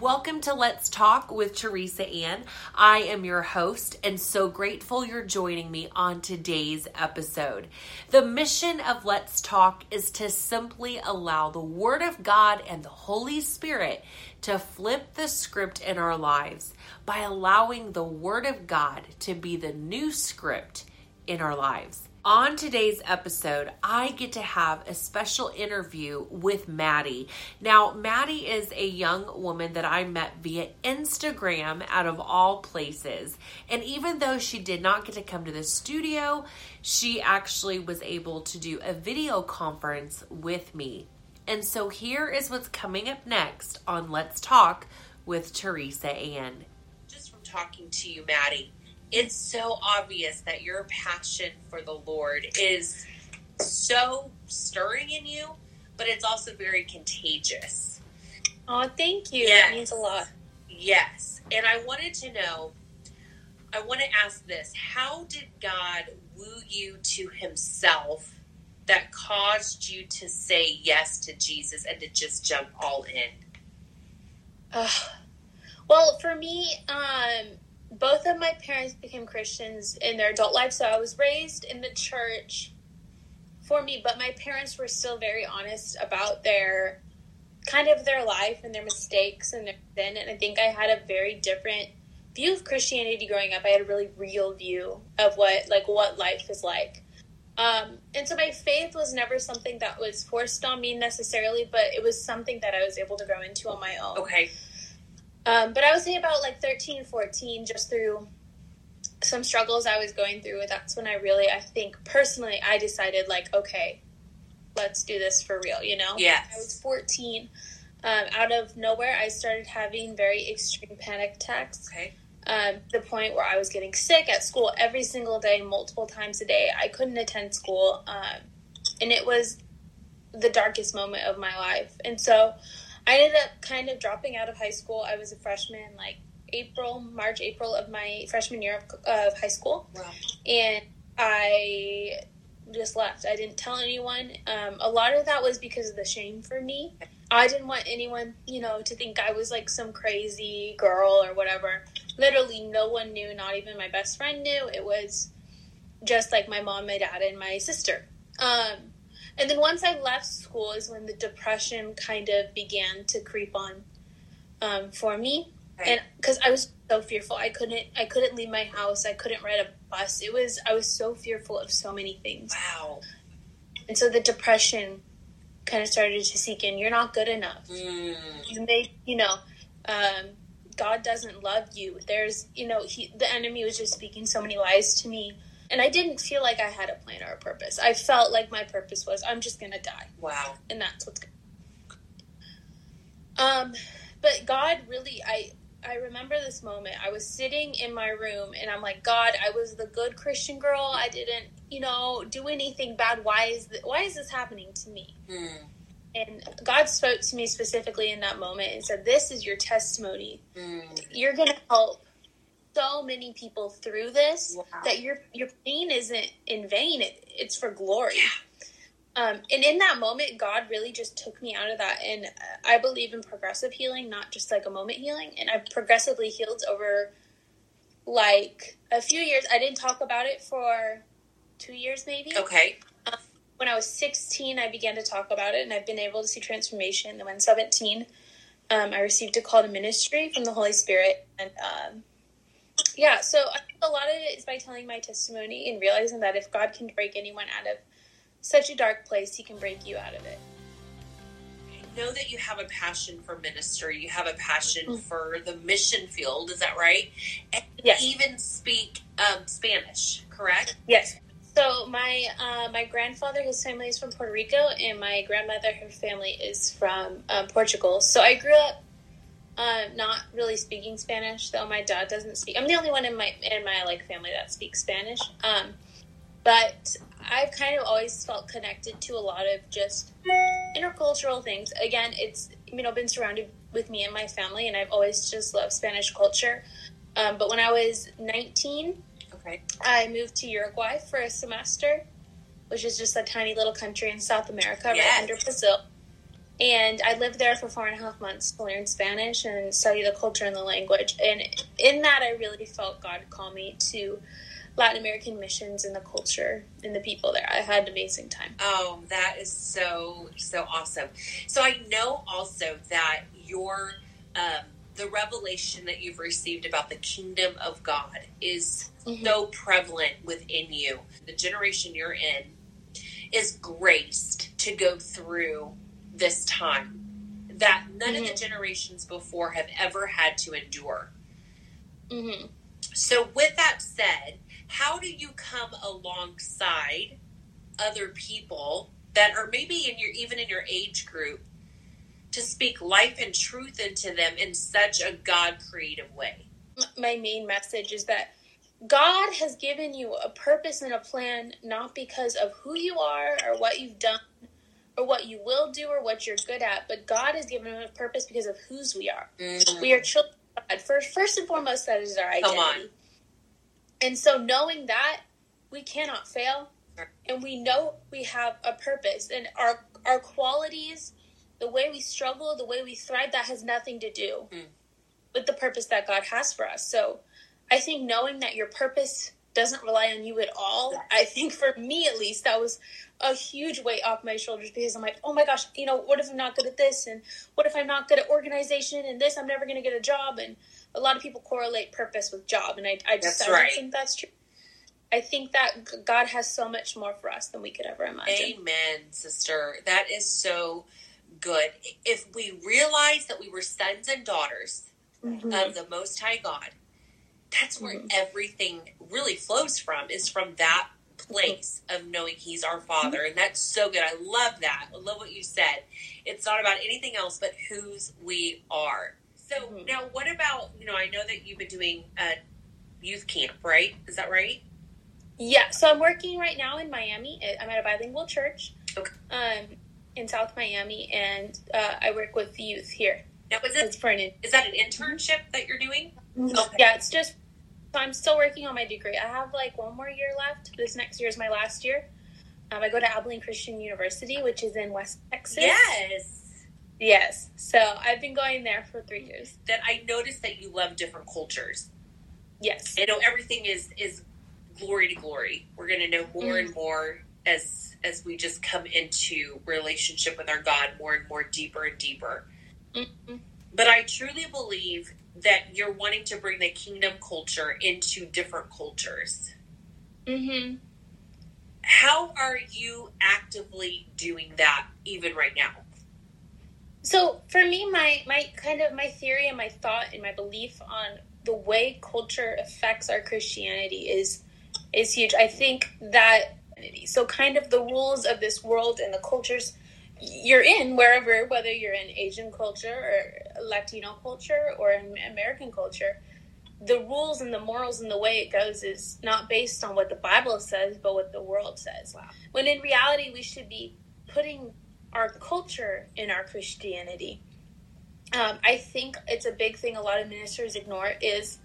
Welcome to Let's Talk with Teresa Ann. I am your host and so grateful you're joining me on today's episode. The mission of Let's Talk is to simply allow the Word of God and the Holy Spirit to flip the script in our lives by allowing the Word of God to be the new script in our lives. On today's episode, I get to have a special interview with Maddie. Now, Maddie is a young woman that I met via Instagram out of all places. And even though she did not get to come to the studio, she actually was able to do a video conference with me. And so here is what's coming up next on Let's Talk with Teresa Ann. Just from talking to you, Maddie it's so obvious that your passion for the Lord is so stirring in you, but it's also very contagious. Oh, thank you. Yes. That means a lot. Yes. And I wanted to know, I want to ask this How did God woo you to himself that caused you to say yes to Jesus and to just jump all in? Uh, well, for me, um, both of my parents became Christians in their adult life, so I was raised in the church for me, but my parents were still very honest about their kind of their life and their mistakes and their sin. And I think I had a very different view of Christianity growing up. I had a really real view of what like what life is like. Um, and so my faith was never something that was forced on me necessarily, but it was something that I was able to grow into on my own. Okay. Um, but I would say about like 13, 14, just through some struggles I was going through. That's when I really, I think personally, I decided like, okay, let's do this for real, you know? Yeah. I was 14. Um, out of nowhere, I started having very extreme panic attacks. Okay. Um, the point where I was getting sick at school every single day, multiple times a day. I couldn't attend school. Um, and it was the darkest moment of my life. And so I ended up kind of dropping out of high school. I was a freshman, like April, March, April of my freshman year of, of high school. Wow. And I just left. I didn't tell anyone. Um, a lot of that was because of the shame for me. I didn't want anyone, you know, to think I was like some crazy girl or whatever. Literally, no one knew, not even my best friend knew. It was just like my mom, my dad, and my sister. Um, and then once I left school is when the depression kind of began to creep on um, for me, right. and because I was so fearful, I couldn't I couldn't leave my house, I couldn't ride a bus. It was I was so fearful of so many things. Wow. And so the depression kind of started to seek in. You're not good enough. Mm. You may, you know, um, God doesn't love you. There's, you know, he, the enemy was just speaking so many lies to me and I didn't feel like I had a plan or a purpose. I felt like my purpose was I'm just gonna die. Wow. And that's what's good. Um, but God really, I I remember this moment. I was sitting in my room and I'm like, God, I was the good Christian girl. I didn't, you know, do anything bad. Why is th- why is this happening to me? Hmm. And God spoke to me specifically in that moment and said, "This is your testimony. Hmm. You're gonna help so many people through this wow. that your your pain isn't in vain. It, it's for glory. Yeah. Um, and in that moment, God really just took me out of that. And I believe in progressive healing, not just like a moment healing. And I've progressively healed over like a few years. I didn't talk about it for two years, maybe. Okay. Um, when I was 16, I began to talk about it, and I've been able to see transformation. And when 17, um, I received a call to ministry from the Holy Spirit, and um, yeah, so I think a lot of it is by telling my testimony and realizing that if God can break anyone out of such a dark place, He can break you out of it. I know that you have a passion for ministry. You have a passion mm-hmm. for the mission field. Is that right? And yes. even speak um, Spanish, correct? Yes. So my uh, my grandfather, his family is from Puerto Rico, and my grandmother, her family is from um, Portugal. So I grew up uh, not really speaking Spanish, though my dad doesn't speak. I'm the only one in my in my like family that speaks Spanish. Um, but I've kind of always felt connected to a lot of just intercultural things. Again, it's you know been surrounded with me and my family, and I've always just loved Spanish culture. Um, but when I was 19, okay, I moved to Uruguay for a semester, which is just a tiny little country in South America, yes. right under Brazil And I lived there for four and a half months to learn Spanish and study the culture and the language. And in that, I really felt God call me to Latin American missions and the culture and the people there. I had an amazing time. Oh, that is so so awesome. So I know also that your um, the revelation that you've received about the kingdom of God is mm-hmm. so prevalent within you. The generation you're in is graced to go through this time that none mm-hmm. of the mm-hmm. generations before have ever had to endure. Mm-hmm. So, with that said, how do you come alongside other people that are maybe in your even in your age group to speak life and truth into them in such a God creative way? My main message is that God has given you a purpose and a plan not because of who you are or what you've done or what you will do or what you're good at, but God has given us a purpose because of whose we are. Mm-hmm. We are children of God. First, first and foremost, that is our identity. And so, knowing that, we cannot fail, and we know we have a purpose, and our our qualities, the way we struggle, the way we thrive, that has nothing to do mm. with the purpose that God has for us. So, I think knowing that your purpose doesn't rely on you at all, I think for me at least, that was a huge weight off my shoulders because I'm like, oh my gosh, you know, what if I'm not good at this? And what if I'm not good at organization and this? I'm never going to get a job. And a lot of people correlate purpose with job. And I, I just that's I right. don't think that's true. I think that God has so much more for us than we could ever imagine. Amen, sister. That is so good. If we realize that we were sons and daughters mm-hmm. of the Most High God, that's where mm-hmm. everything really flows from, is from that place of knowing He's our Father. And that's so good. I love that. I love what you said. It's not about anything else but whose we are. So mm-hmm. now, what about, you know, I know that you've been doing a youth camp, right? Is that right? Yeah. So I'm working right now in Miami. I'm at a bilingual church okay. um, in South Miami, and uh, I work with youth here. Now, is, it, for an, is that an internship that you're doing? Mm-hmm. Okay. Yeah, it's just so I'm still working on my degree. I have like one more year left. This next year is my last year. Um, I go to Abilene Christian University, which is in West Texas. Yes. Yes. So I've been going there for three years. That I noticed that you love different cultures. Yes. I know everything is is glory to glory. We're going to know more mm and more as as we just come into relationship with our God more and more deeper and deeper. Mm-hmm. But I truly believe that you're wanting to bring the kingdom culture into different cultures. Mm-hmm. How are you actively doing that even right now? So for me, my my kind of my theory and my thought and my belief on the way culture affects our Christianity is is huge. I think that so kind of the rules of this world and the cultures you're in wherever, whether you're in Asian culture or Latino culture or in American culture, the rules and the morals and the way it goes is not based on what the Bible says, but what the world says. Wow. When in reality, we should be putting our culture in our Christianity. Um, I think it's a big thing a lot of ministers ignore is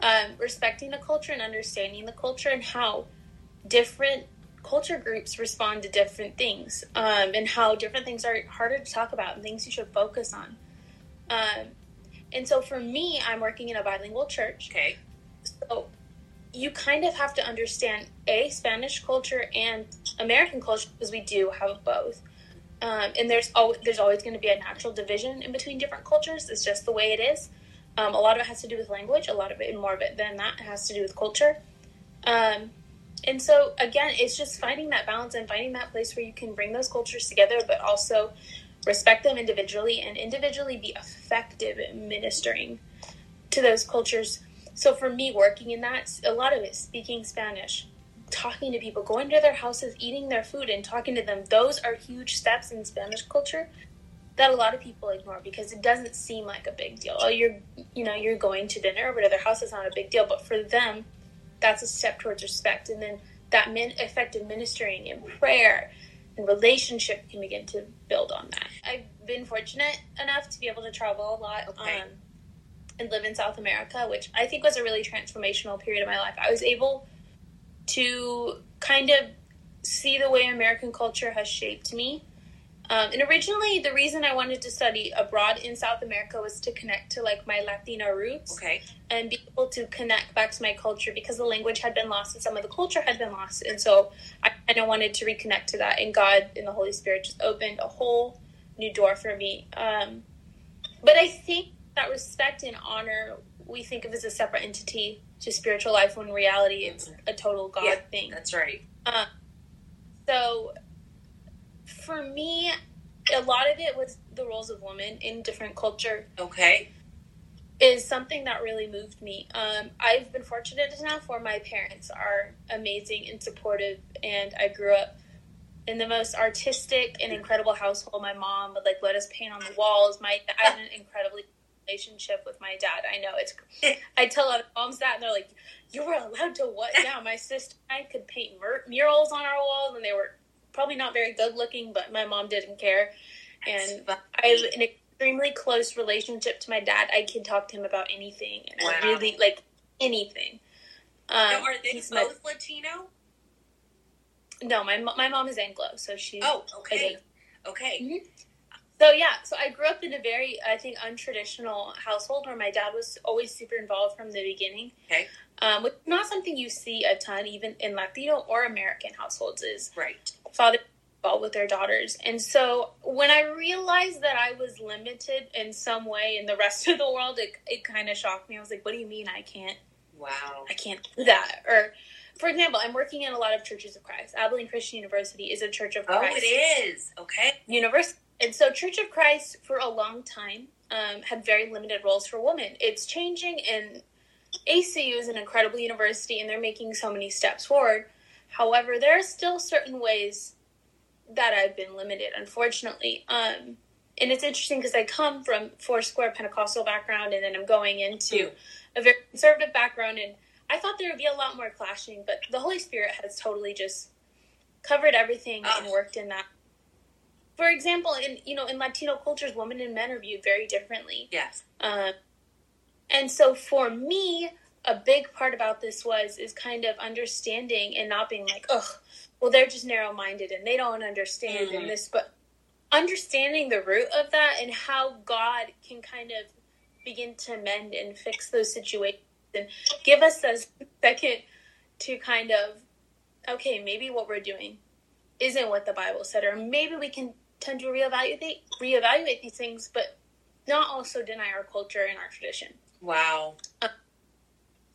um, respecting the culture and understanding the culture and how different culture groups respond to different things um, and how different things are harder to talk about and things you should focus on. Um, and so for me, I'm working in a bilingual church. Okay. So you kind of have to understand a Spanish culture and American culture because we do have both. Um, and there's always there's always going to be a natural division in between different cultures. It's just the way it is. Um, a lot of it has to do with language. A lot of it, and more of it than that, has to do with culture. Um, and so again it's just finding that balance and finding that place where you can bring those cultures together but also respect them individually and individually be effective in ministering to those cultures. So for me working in that a lot of it speaking spanish talking to people going to their houses eating their food and talking to them those are huge steps in spanish culture that a lot of people ignore because it doesn't seem like a big deal. Oh you're you know you're going to dinner over to their house is not a big deal. But for them that's a step towards respect. And then that min- effective ministering and prayer and relationship can begin to build on that. I've been fortunate enough to be able to travel a lot okay. um, and live in South America, which I think was a really transformational period of my life. I was able to kind of see the way American culture has shaped me Um, and originally, the reason I wanted to study abroad in South America was to connect to like my Latina roots Okay. and be able to connect back to my culture because the language had been lost and some of the culture had been lost. And so I kind of wanted to reconnect to that. And God and the Holy Spirit just opened a whole new door for me. Um, but I think that respect and honor we think of as a separate entity to spiritual life when in reality it's a total God Yeah. thing. That's right. Um, so for me, a lot of it was the roles of women in different culture Okay. is something that really moved me. Um, I've been fortunate enough where my parents are amazing and supportive, and I grew up in the most artistic and incredible household. My mom would like let us paint on the walls. My I had an incredibly relationship with my dad. I know it's. I tell other moms that, and they're like, "You were allowed to what?" Yeah, my sister and I could paint mur- murals on our walls, and they were probably not very good looking, but my mom didn't care. And I have an extremely close relationship to my dad. I can talk to him about anything, and I really like anything. Um, Now, are they he's my- both Latino? no, my my mom is Anglo, so she. Oh, okay. Okay. So yeah, so I grew up in a very, I think, untraditional household where my dad was always super involved from the beginning. Okay. Um, which not something you see a ton, even in Latino or American households. Is Right. Father involved with their daughters. And so when I realized that I was limited in some way in the rest of the world, it, it kind of shocked me. I was like, what do you mean I can't, Wow. I can't do that? Or for example, I'm working in a lot of churches of Christ. Abilene Christian University is a church of Oh, Christ it is. Okay. university. And so Church of Christ for a long time um, had very limited roles for women. It's changing and ACU is an incredible university and they're making so many steps forward. However, there are still certain ways that I've been limited, unfortunately. Um, and it's interesting because I come from Foursquare Pentecostal background and then I'm going into a very conservative background and I thought there would be a lot more clashing, but the Holy Spirit has totally just covered everything and Oh. worked in that. For example, in you know in Latino cultures, women and men are viewed very differently. Yes. Um, and so for me, a big part about this was is kind of understanding and not being like, ugh, well they're just narrow minded and they don't understand Mhm. in this, but understanding the root of that and how God can kind of begin to mend and fix those situations and give us a second to kind of okay, maybe what we're doing isn't what the Bible said, or maybe we can tend to reevaluate reevaluate these things, but not also deny our culture and our tradition. Wow.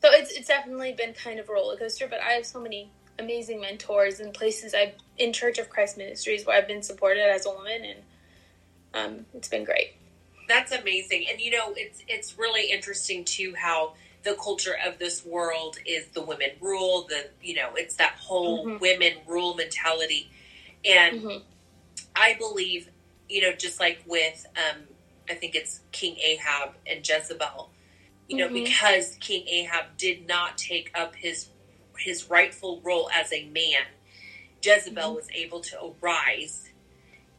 So it's it's definitely been kind of a roller coaster, but I have so many amazing mentors and places I've in Church of Christ Ministries where I've been supported as a woman, and um, it's been great. That's amazing. And you know, it's it's really interesting too how the culture of this world is the women rule, the you know, it's that whole Mhm. women rule mentality. And Mhm. I believe, you know, just like with um I think it's King Ahab and Jezebel, you know, Mhm. because King Ahab did not take up his his rightful role as a man, Jezebel Mhm. was able to arise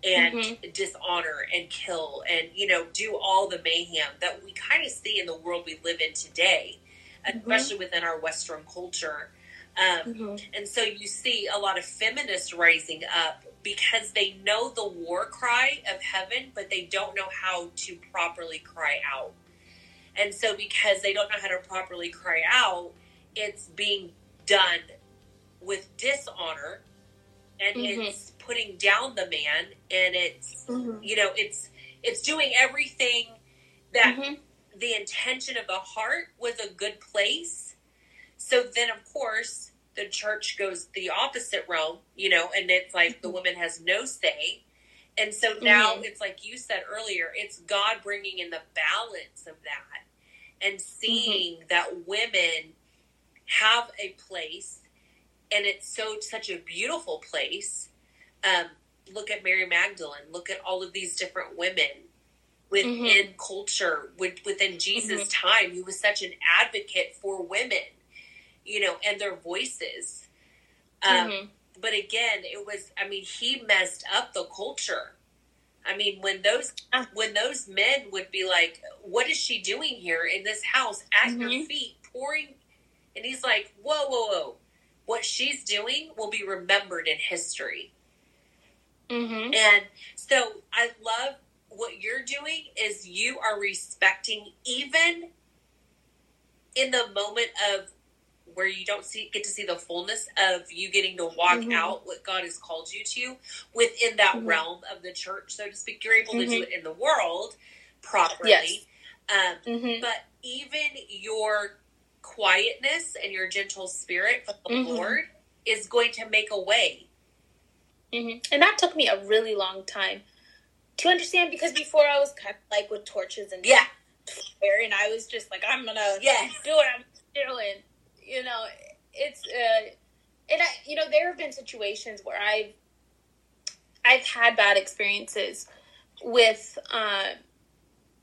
and Mhm. dishonor and kill and you know do all the mayhem that we kind of see in the world we live in today Mhm. especially within our western culture um, Mhm. and so you see a lot of feminists rising up because they know the war cry of heaven but they don't know how to properly cry out and so because they don't know how to properly cry out it's being done with dishonor and Mhm. it's putting down the man and it's Mhm. you know it's it's doing everything that Mhm. the intention of the heart was a good place so then of course the church goes the opposite realm you know and it's like the woman has no say and so now Mhm. it's like you said earlier it's god bringing in the balance of that and seeing that women have a place and it's so such a beautiful place. Um, look at mary magdalene. Look at all of these different women within culture with, within jesus time. He was such an advocate for women you know and their voices. Um, Mhm. but again it was i mean he messed up the culture i mean when those when those men would be like what is she doing here in this house at your Mhm. feet pouring and he's like whoa whoa whoa what she's doing will be remembered in history Mm-hmm. And so I love what you're doing is you are respecting even in the moment of where you don't see get to see the fullness of you getting to walk Mhm. out what God has called you to within that Mhm. realm of the church, so to speak. You're able to do Mhm. it in the world properly. Yes. Um, Mm-hmm. but even your quietness and your gentle spirit from the Mhm. Lord is going to make a way. And that took me a really long time to understand because before I was kind of like with torches and Yeah. fire, and I was just like, I'm gonna Yes. do what I'm doing. You know, it's uh, and I, you know, there have been situations where I've I've had bad experiences with uh,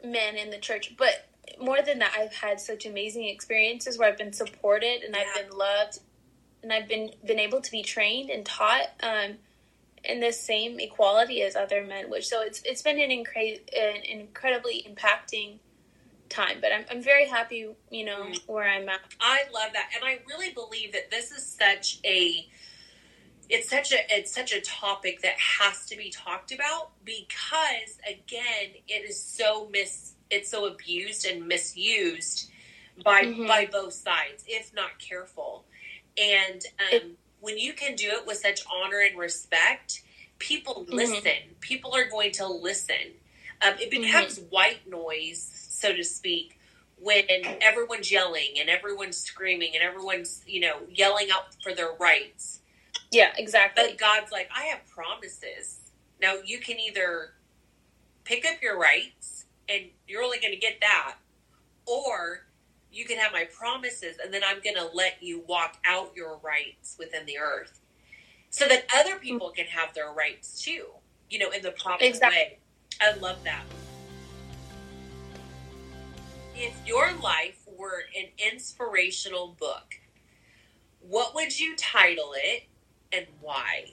men in the church, but more than that, I've had such amazing experiences where I've been supported and I've been loved, and I've been been able to be trained and taught. Um, in the same equality as other men, which so it's it's been an, incre- an incredibly impacting time. But I'm I'm very happy, you know, where I'm at. I love that, and I really believe that this is such a it's such a it's such a topic that has to be talked about because again, it is so mis it's so abused and misused by Mhm. by both sides if not careful. And um, It- when you can do it with such honor and respect, people Mhm. listen. People are going to listen. Um, it becomes white noise, so to speak, when everyone's yelling and everyone's screaming and everyone's you know yelling out for their rights. Yeah, exactly. But God's like, I have promises. Now you can either pick up your rights and you're only going to get that, or you can have my promises and then I'm going to let you walk out your rights within the earth so that other mm. people can have their rights too, you know, in the proper Exactly. way. I love that. If your life were an inspirational book, what would you title it and why?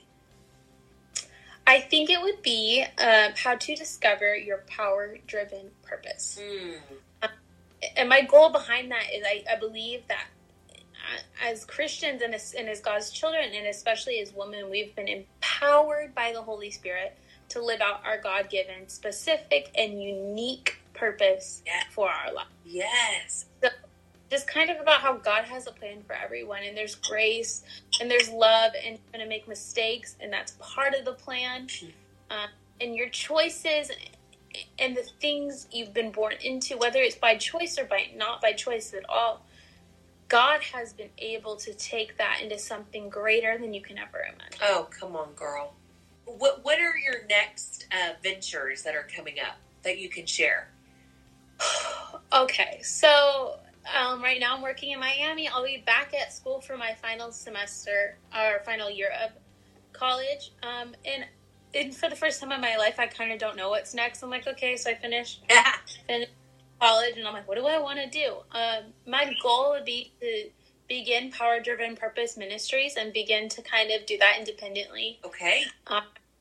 I think it would be um, how to discover your power-driven purpose. Mm. And my goal behind that is I, I believe that uh, as Christians and as, and as God's children, and especially as women, we've been empowered by the Holy Spirit to live out our God given, specific, and unique purpose for our life. Yes. So, Just kind of about how God has a plan for everyone, and there's grace, and there's love, and you're going to make mistakes, and that's part of the plan. Uh, and your choices and the things you've been born into, whether it's by choice or by not by choice at all, God has been able to take that into something greater than you can ever imagine. Oh, come on, girl. What What are your next uh, ventures that are coming up that you can share? Okay, so um, right now I'm working in Miami. I'll be back at school for my final semester or final year of college. Um, and, and for the first time in my life, I kind of don't know what's next. I'm like, okay, so I finished finish college, and I'm like, what do I want to do? Um, my goal would be to begin Power Driven Purpose Ministries and begin to kind of do that independently. okay.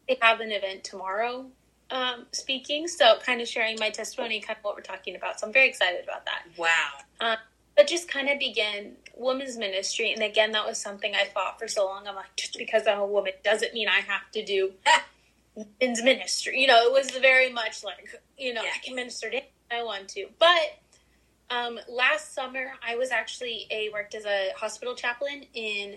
They have an event tomorrow um, speaking, so kind of sharing my testimony, kind of what we're talking about. So I'm very excited about that. Wow. But just kind of begin women's ministry, and again, that was something I fought for so long. I'm like, just because I'm a woman doesn't mean I have to do men's ministry. You know, it was very much like, you know, Yeah. I can minister to I want to. But um, last summer, I was actually a worked as a hospital chaplain in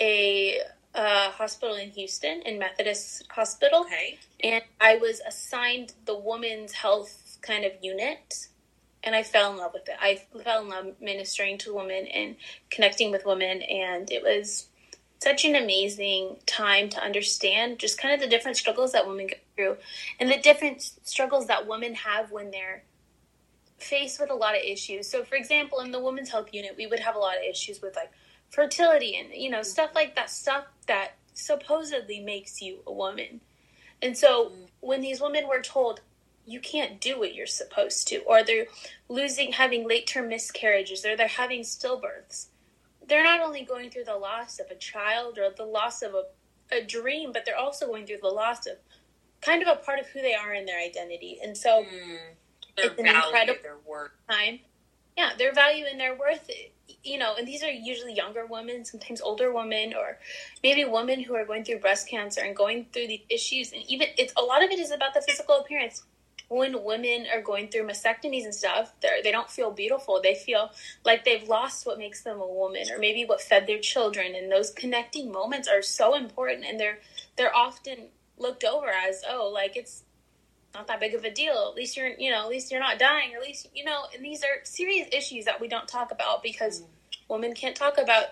a uh, hospital in Houston, in Methodist Hospital Okay. and I was assigned the women's health kind of unit, and I fell in love with it. I fell in love ministering to women and connecting with women, and it was such an amazing time to understand just kind of the different struggles that women go through, and the different struggles that women have when they're faced with a lot of issues. So, for example, in the women's health unit, we would have a lot of issues with like fertility and you know stuff like that, stuff that supposedly makes you a woman. And so when these women were told, you can't do what you're supposed to, or they're losing, having late term miscarriages, or they're having stillbirths, they're not only going through the loss of a child or the loss of a, a dream, but they're also going through the loss of kind of a part of who they are in their identity. And so, Mm. Their It's an value, incredible- their work. time yeah, their value and their worth, you know, and these are usually younger women, sometimes older women, or maybe women who are going through breast cancer and going through the issues. And even it's a lot of it is about the physical appearance. When women are going through mastectomies and stuff, they they don't feel beautiful. They feel like they've lost what makes them a woman, or maybe what fed their children. And those connecting moments are so important, and they're they're often looked over as oh, like it's not that big of a deal. At least you're, you know, at least you're not dying. At least, you know, and these are serious issues that we don't talk about because mm. women can't talk about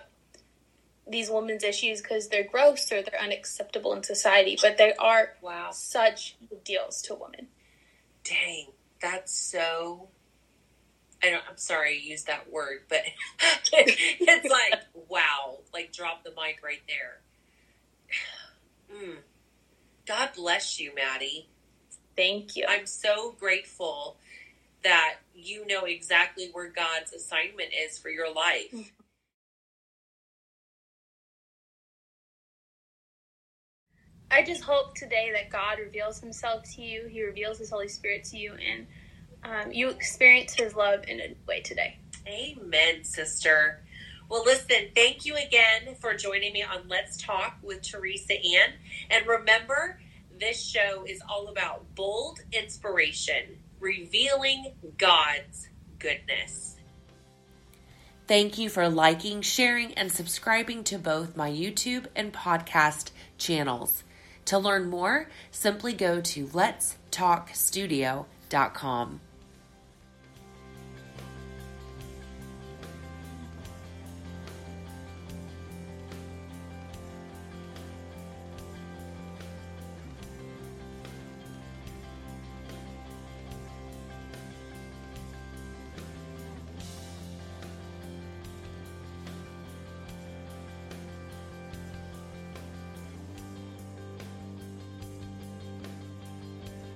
these women's issues because they're gross or they're unacceptable in society. But they are wow such deals to women. Dang, that's so. I don't, I'm sorry I used that word, but it's like wow, like drop the mic right there. Mm. God bless you, Maddie. Thank you. I'm so grateful that you know exactly where God's assignment is for your life. I just hope today that God reveals Himself to you. He reveals His Holy Spirit to you, and um, you experience His love in a way today. Amen, sister. Well, listen, thank you again for joining me on Let's Talk with Teresa Ann. And remember, this show is all about bold inspiration, revealing God's goodness. Thank you for liking, sharing, and subscribing to both my YouTube and podcast channels. To learn more, simply go to letstalkstudio.com.